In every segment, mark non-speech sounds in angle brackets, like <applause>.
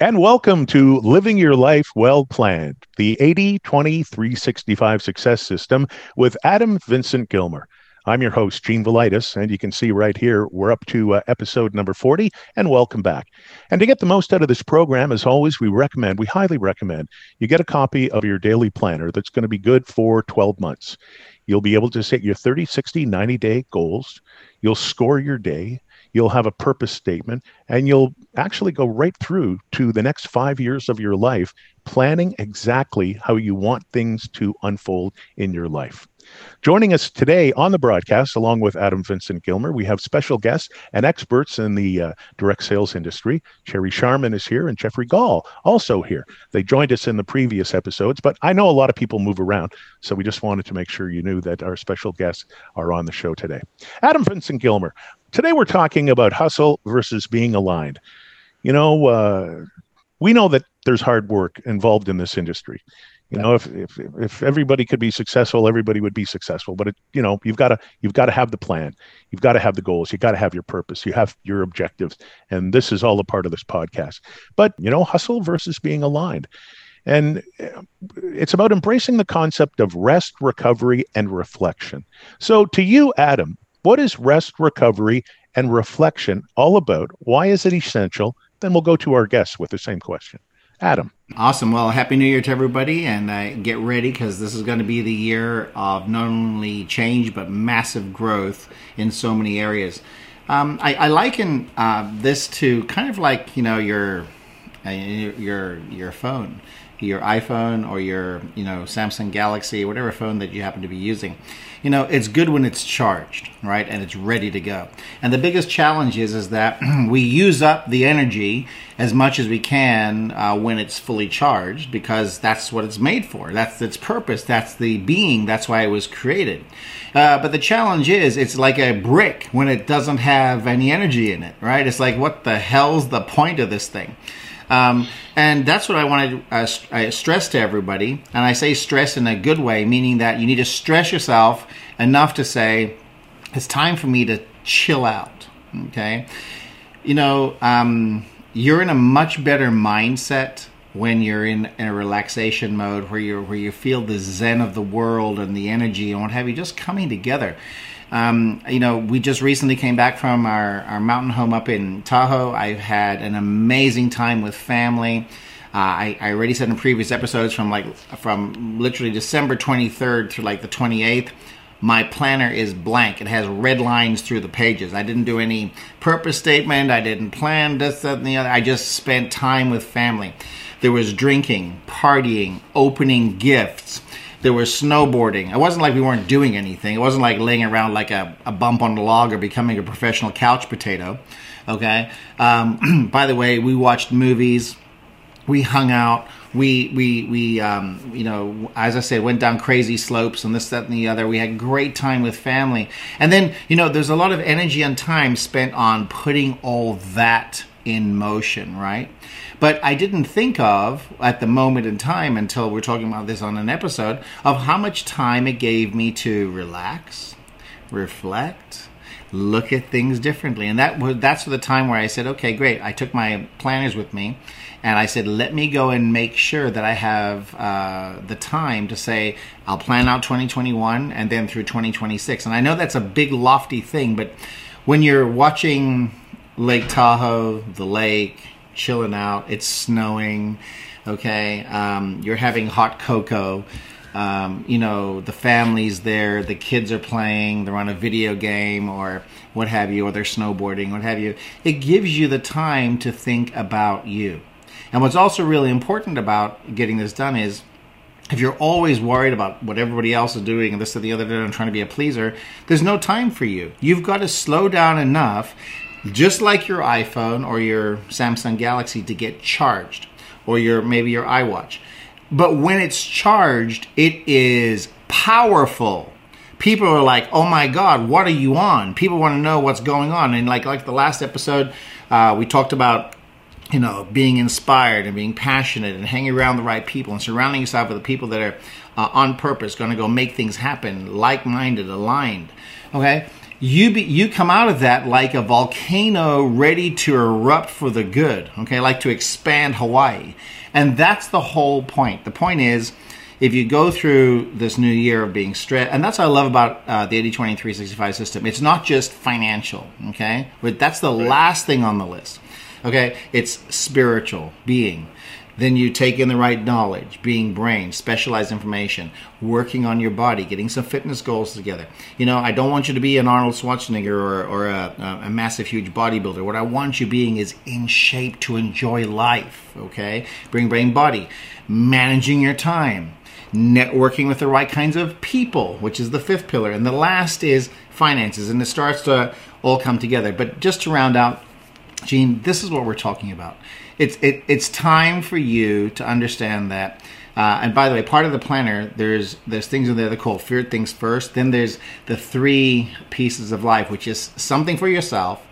And welcome to Living Your Life Well Planned, the 80 20 365 success system with Adam Vincent Gilmer. I'm your host, Gene Velitis, and you can see right here we're up to uh, episode number 40, and welcome back. And to get the most out of this program, as always, we recommend, we highly recommend, you get a copy of your daily planner that's going to be good for 12 months. You'll be able to set your 30, 60, 90 day goals. You'll score your day you'll have a purpose statement, and you'll actually go right through to the next five years of your life, planning exactly how you want things to unfold in your life. Joining us today on the broadcast, along with Adam Vincent Gilmer, we have special guests and experts in the uh, direct sales industry. Sherry Sharman is here and Jeffrey Gall also here. They joined us in the previous episodes, but I know a lot of people move around, so we just wanted to make sure you knew that our special guests are on the show today. Adam Vincent Gilmer, Today we're talking about hustle versus being aligned. You know, uh, we know that there's hard work involved in this industry. You know, if, if if everybody could be successful, everybody would be successful. But it, you know, you've got to you've got to have the plan, you've got to have the goals, you've got to have your purpose, you have your objectives, and this is all a part of this podcast. But you know, hustle versus being aligned, and uh, it's about embracing the concept of rest, recovery, and reflection. So, to you, Adam, what is rest, recovery, and reflection all about? Why is it essential? Then we'll go to our guests with the same question. Adam. Awesome. Well, Happy New Year to everybody, and uh, get ready because this is going to be the year of not only change but massive growth in so many areas. Um, I, I, liken uh, this to kind of like you know your uh, your your phone, your iPhone or your you know Samsung Galaxy, whatever phone that you happen to be using you know, it's good when it's charged, right? And it's ready to go. And the biggest challenge is, is that <clears throat> we use up the energy as much as we can uh, when it's fully charged because that's what it's made for. That's its purpose. That's the being. That's why it was created. Uh, but the challenge is, it's like a brick when it doesn't have any energy in it, right? It's like, what the hell's the point of this thing? Um, and that's what I want to uh, stress to everybody. And I say stress in a good way, meaning that you need to stress yourself enough to say, it's time for me to chill out. Okay. You know, um, you're in a much better mindset when you're in, in a relaxation mode where you where you feel the zen of the world and the energy and what have you just coming together. Um, you know, we just recently came back from our, our mountain home up in Tahoe. I've had an amazing time with family. Uh, I, I already said in previous episodes from like from literally December 23rd to like the 28th my planner is blank. It has red lines through the pages. I didn't do any purpose statement. I didn't plan this, that, and the other. I just spent time with family. There was drinking, partying, opening gifts, there was snowboarding. It wasn't like we weren't doing anything. It wasn't like laying around like a, a bump on the log or becoming a professional couch potato. Okay. Um, <clears throat> by the way, we watched movies. We hung out. We we we um, you know as I said went down crazy slopes and this that and the other. We had great time with family. And then you know there's a lot of energy and time spent on putting all that in motion, right? But I didn't think of at the moment in time until we're talking about this on an episode of how much time it gave me to relax, reflect, look at things differently. And that was that's the time where I said, okay, great. I took my planners with me and I said, let me go and make sure that I have uh, the time to say, I'll plan out 2021 and then through 2026. And I know that's a big, lofty thing, but when you're watching Lake Tahoe, the lake, chilling out. It's snowing. Okay, um, you're having hot cocoa. Um, you know, the family's there, the kids are playing, they're on a video game or what have you, or they're snowboarding, what have you. It gives you the time to think about you. And what's also really important about getting this done is if you're always worried about what everybody else is doing and this or the other and trying to be a pleaser, there's no time for you. You've got to slow down enough just like your iPhone or your Samsung Galaxy to get charged or your maybe your iWatch. But when it's charged, it is powerful. People are like, "Oh my god, what are you on?" People want to know what's going on. And like like the last episode, uh, we talked about you know being inspired and being passionate and hanging around the right people and surrounding yourself with the people that are uh, on purpose, going to go make things happen, like-minded, aligned. Okay, you be, you come out of that like a volcano ready to erupt for the good okay? Like to expand hawaii. And that's the whole point. The point is if you go through this new year of being stressed and that's what i love about uh, the 80 20 365 system. It's not just financial okay? But that's the last thing on the list okay? It's spiritual being then you take in the right knowledge, being brain, specialized information, working on your body, getting some fitness goals together. You know, I don't want you to be an Arnold Schwarzenegger or, or a, a massive, huge bodybuilder. What I want you being is in shape to enjoy life, okay? Bring brain, body, managing your time, networking with the right kinds of people, which is the fifth pillar. And the last is finances, and it starts to all come together. But just to round out, Gene, this is what we're talking about it's it, it's time for you to understand that. Uh, and by the way, part of the planner, there's there's things in there that call fear things first. Then there's the three pieces of life, which is something for yourself,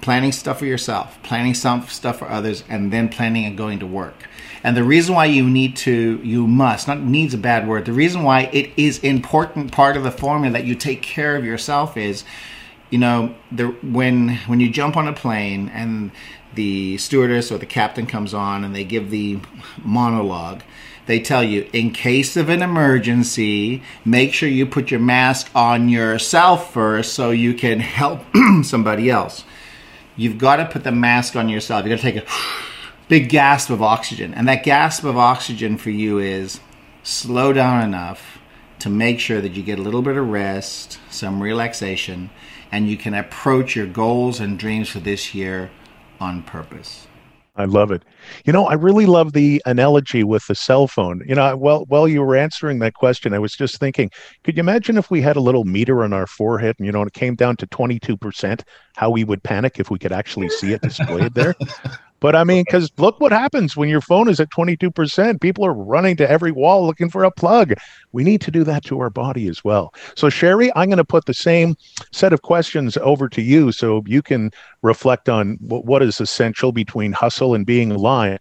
planning stuff for yourself, planning some stuff for others, and then planning and going to work. And the reason why you need to, you must, not needs a bad word, the reason why it is important part of the formula that you take care of yourself is, you know, the, when when you jump on a plane and the stewardess or the captain comes on and they give the monologue. They tell you in case of an emergency make sure you put your mask on yourself first so you can help <clears throat> somebody else. You've got to put the mask on yourself. You've got to take a <sniffs> big gasp of oxygen. And that gasp of oxygen for you is slow down enough to make sure that you get a little bit of rest some relaxation and you can approach your goals and dreams for this year on purpose. I love it. You know, I really love the analogy with the cell phone. You know, well, while you were answering that question, I was just thinking, could you imagine if we had a little meter on our forehead and, you know, it came down to 22%, how we would panic if we could actually see it displayed there? <laughs> But I mean, because look what happens when your phone is at 22%. People are running to every wall looking for a plug. We need to do that to our body as well. So, Sherry, I'm going to put the same set of questions over to you so you can reflect on what is essential between hustle and being aligned.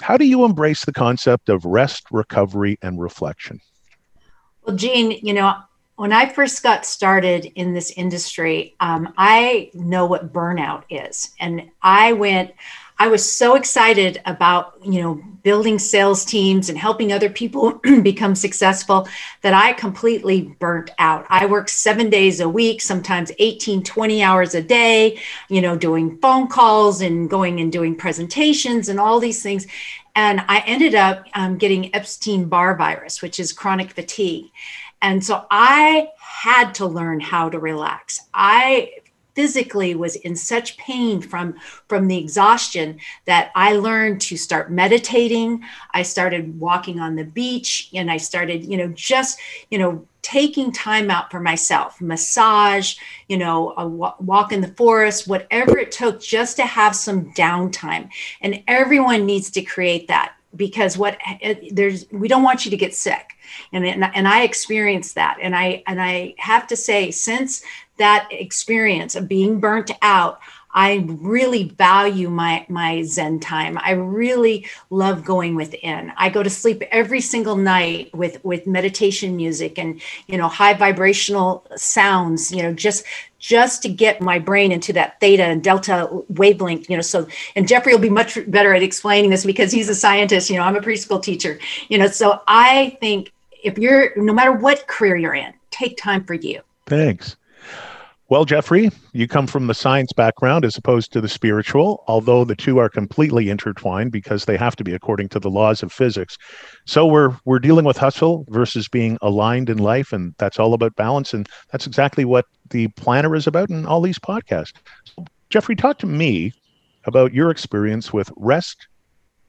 How do you embrace the concept of rest, recovery, and reflection? Well, Gene, you know, when I first got started in this industry, um, I know what burnout is. And I went, I was so excited about, you know, building sales teams and helping other people <clears throat> become successful that I completely burnt out. I worked seven days a week, sometimes 18, 20 hours a day, you know, doing phone calls and going and doing presentations and all these things. And I ended up um, getting Epstein Barr virus, which is chronic fatigue. And so I had to learn how to relax. I physically was in such pain from from the exhaustion that I learned to start meditating. I started walking on the beach and I started, you know, just, you know, taking time out for myself, massage, you know, a walk in the forest, whatever it took just to have some downtime. And everyone needs to create that because what eh, there's we don't want you to get sick. And, and and I experienced that. And I and I have to say since that experience of being burnt out I really value my my Zen time. I really love going within. I go to sleep every single night with with meditation music and you know high vibrational sounds. You know just just to get my brain into that theta and delta wavelength. You know so and Jeffrey will be much better at explaining this because he's a scientist. You know I'm a preschool teacher. You know so I think if you're no matter what career you're in, take time for you. Thanks. Well, Jeffrey, you come from the science background as opposed to the spiritual, although the two are completely intertwined because they have to be according to the laws of physics. So we're we're dealing with hustle versus being aligned in life, and that's all about balance. And that's exactly what the planner is about in all these podcasts. So, Jeffrey, talk to me about your experience with rest,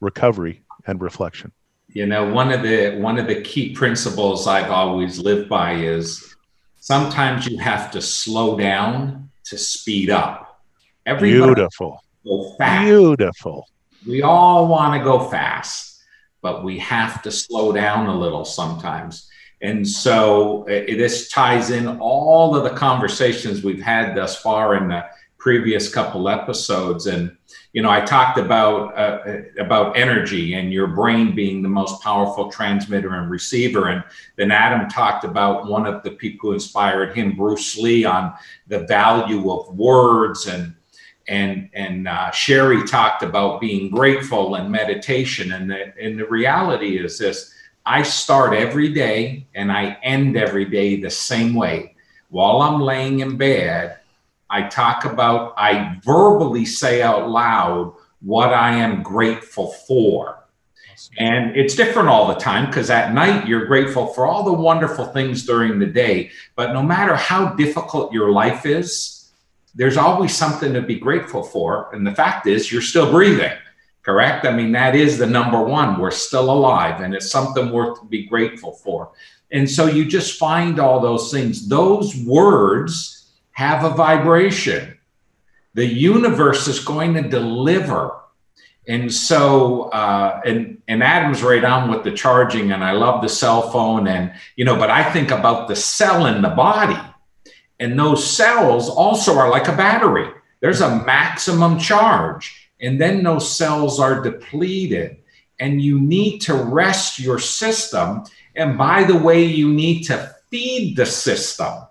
recovery, and reflection. You know, one of the one of the key principles I've always lived by is sometimes you have to slow down to speed up. Everybody Beautiful. Go fast. Beautiful. We all want to go fast, but we have to slow down a little sometimes. And so it, this ties in all of the conversations we've had thus far in the previous couple episodes. And, you know, I talked about, uh, about energy and your brain being the most powerful transmitter and receiver. And then Adam talked about one of the people who inspired him, Bruce Lee, on the value of words and, and and uh, Sherry talked about being grateful and meditation, and the and the reality is this: I start every day and I end every day the same way. While I'm laying in bed, I talk about, I verbally say out loud what I am grateful for. And it's different all the time because at night you're grateful for all the wonderful things during the day. But no matter how difficult your life is, there's always something to be grateful for. And the fact is, you're still breathing, correct? I mean, that is the number one. We're still alive, and it's something worth to be grateful for. And so you just find all those things. Those words have a vibration. The universe is going to deliver. And so, uh, and, and Adam's right on with the charging, and I love the cell phone. And, you know, but I think about the cell in the body. And those cells also are like a battery. There's a maximum charge, and then those cells are depleted. And you need to rest your system. And by the way, you need to feed the system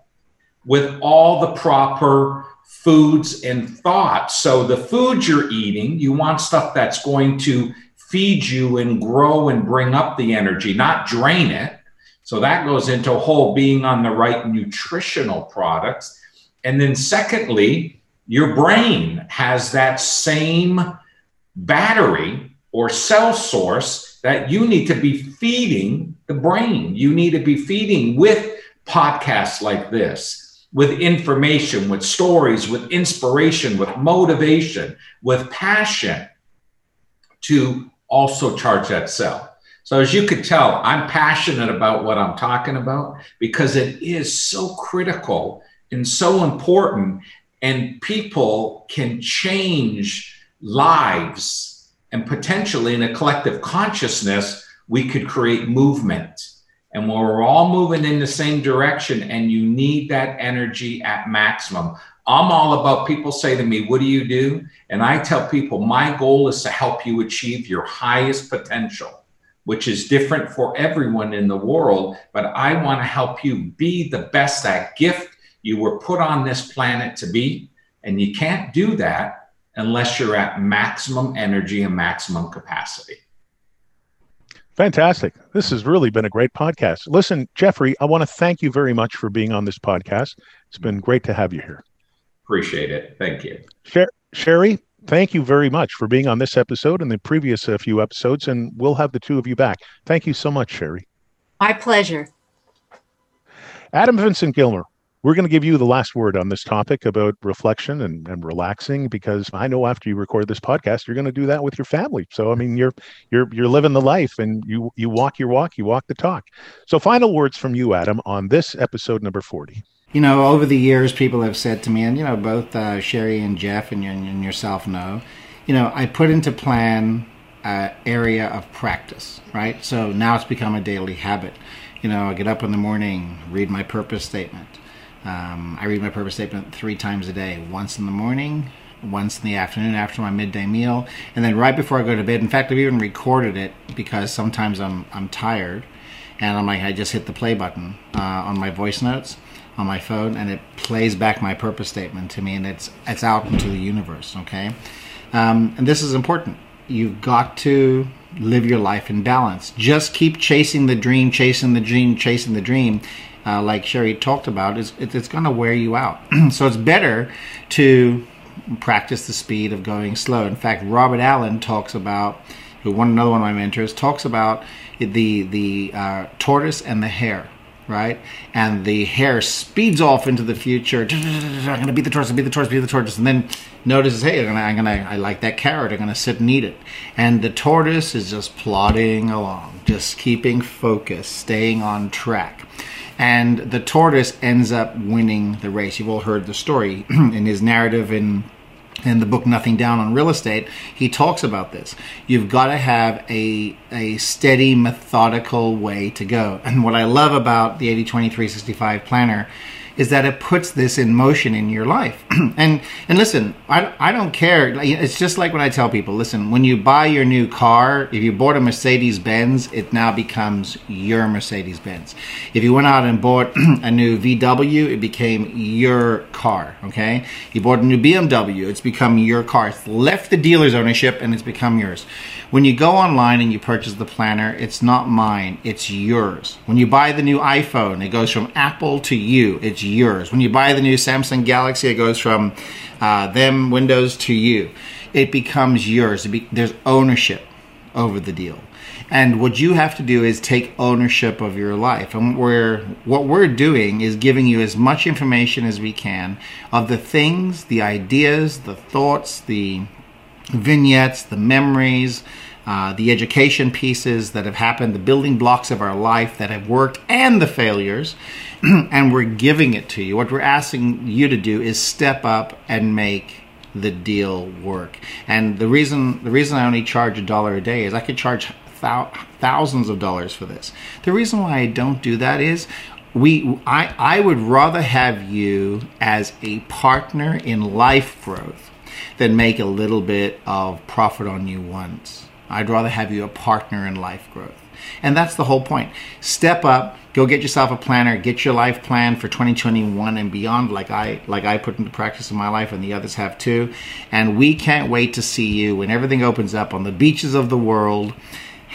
with all the proper foods and thoughts. So, the food you're eating, you want stuff that's going to feed you and grow and bring up the energy, not drain it. So, that goes into a whole being on the right nutritional products. And then, secondly, your brain has that same battery or cell source that you need to be feeding the brain. You need to be feeding with podcasts like this with information, with stories, with inspiration, with motivation, with passion to also charge that cell. So, as you could tell, I'm passionate about what I'm talking about because it is so critical and so important, and people can change lives and potentially in a collective consciousness, we could create movement and we're all moving in the same direction and you need that energy at maximum i'm all about people say to me what do you do? And i tell people my goal is to help you achieve your highest potential which is different for everyone in the world but i want to help you be the best that gift you were put on this planet to be. And you can't do that unless you're at maximum energy and maximum capacity Fantastic. This has really been a great podcast. Listen, Jeffrey, I want to thank you very much for being on this podcast. It's been great to have you here. Appreciate it. Thank you. Sher- Sherry, thank you very much for being on this episode and the previous uh, few episodes, and we'll have the two of you back. Thank you so much, Sherry. My pleasure. Adam Vincent Gilmer, we're going to give you the last word on this topic about reflection and, and relaxing because I know after you record this podcast, you're going to do that with your family. So I mean, you're you're you're living the life and you you walk your walk, you walk the talk. So final words from you, Adam, on this episode number forty. You know, over the years, people have said to me, and you know, both uh, Sherry and Jeff and, and yourself know, you know, I put into plan uh, area of practice, right? So now it's become a daily habit. You know, I get up in the morning, read my purpose statement um, I read my purpose statement three times a day once in the morning, once in the afternoon after my midday meal, and then right before I go to bed. In fact, I've even recorded it because sometimes I'm, I'm tired and I'm like, I just hit the play button uh, on my voice notes on my phone and it plays back my purpose statement to me and it's, it's out into the universe, okay? Um, and this is important. You've got to live your life in balance. Just keep chasing the dream, chasing the dream, chasing the dream, uh, like Sherry talked about, is it, it's going to wear you out. <clears throat> so it's better to practice the speed of going slow. In fact, Robert Allen talks about, who one another one of my mentors, talks about the the uh, tortoise and the hare. Right, and the hare speeds off into the future. <clears throat> I'm gonna beat the tortoise, beat the tortoise, beat the tortoise, and then notices, hey, I'm I'm gonna, I like that carrot. I'm gonna sit and eat it. And the tortoise is just plodding along, just keeping focus, staying on track and the tortoise ends up winning the race. You've all heard the story <clears throat> in his narrative in in the book Nothing Down on Real Estate, he talks about this. You've got to have a, a steady, methodical way to go. And what I love about the 80 20 365 planner is that it puts this in motion in your life. <clears throat> and and listen, I, I don't care. It's just like when I tell people, listen, when you buy your new car, if you bought a Mercedes Benz, it now becomes your Mercedes Benz. If you went out and bought <clears throat> a new VW, it became your car. Okay, you bought a new BMW, it's become your car. It's left the dealer's ownership and it's become yours. When you go online and you purchase the planner, it's not mine, it's yours. When you buy the new iPhone, it goes from Apple to you, it's yours. When you buy the new Samsung Galaxy, it goes from uh, them Windows to you. It becomes yours. It be, there's ownership over the deal. And what you have to do is take ownership of your life. And we're, what we're doing is giving you as much information as we can of the things, the ideas, the thoughts, the vignettes, the memories, uh, the education pieces that have happened, the building blocks of our life that have worked, and the failures, <clears throat> and we're giving it to you. What we're asking you to do is step up and make the deal work. And the reason the reason I only charge a dollar a day is I could charge thou- thousands of dollars for this. The reason why I don't do that is we I, I would rather have you as a partner in life growth than make a little bit of profit on you once. I'd rather have you a partner in life growth. And that's the whole point. Step up, go get yourself a planner, get your life plan for 2021 and beyond like I like I put into practice in my life and the others have too. And we can't wait to see you when everything opens up on the beaches of the world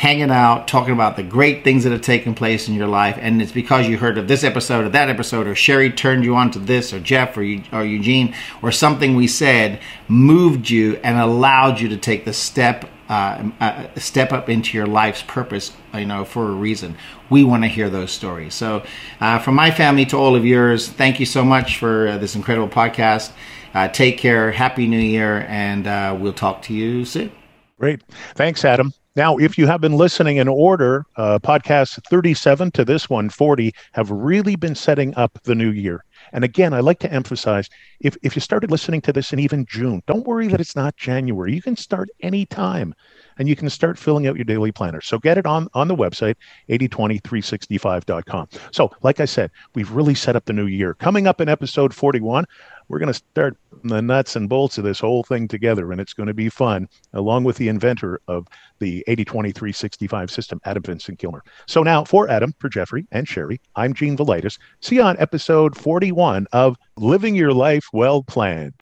hanging out, talking about the great things that have taken place in your life, and it's because you heard of this episode or that episode, or Sherry turned you on to this, or Jeff, or, or Eugene, or something we said moved you and allowed you to take the step. Uh, uh, step up into your life's purpose, you know, for a reason. We want to hear those stories. So, uh, from my family to all of yours, thank you so much for uh, this incredible podcast. Uh, take care. Happy New Year, and uh, we'll talk to you soon. Great. Thanks, Adam. Now, if you have been listening in order, uh, podcasts 37 to this one, 40, have really been setting up the new year. And again, I like to emphasize if, if you started listening to this in even June, don't worry that it's not January. You can start anytime and you can start filling out your daily planner. So get it on, on the website, 8020365.com. So, like I said, we've really set up the new year. Coming up in episode 41, we're going to start the nuts and bolts of this whole thing together, and it's going to be fun, along with the inventor of the 80-20-365 system, Adam Vincent Gilmer. So now, for Adam, for Jeffrey, and Sherry, I'm Gene Velitis. See you on episode 41 of Living Your Life Well Planned.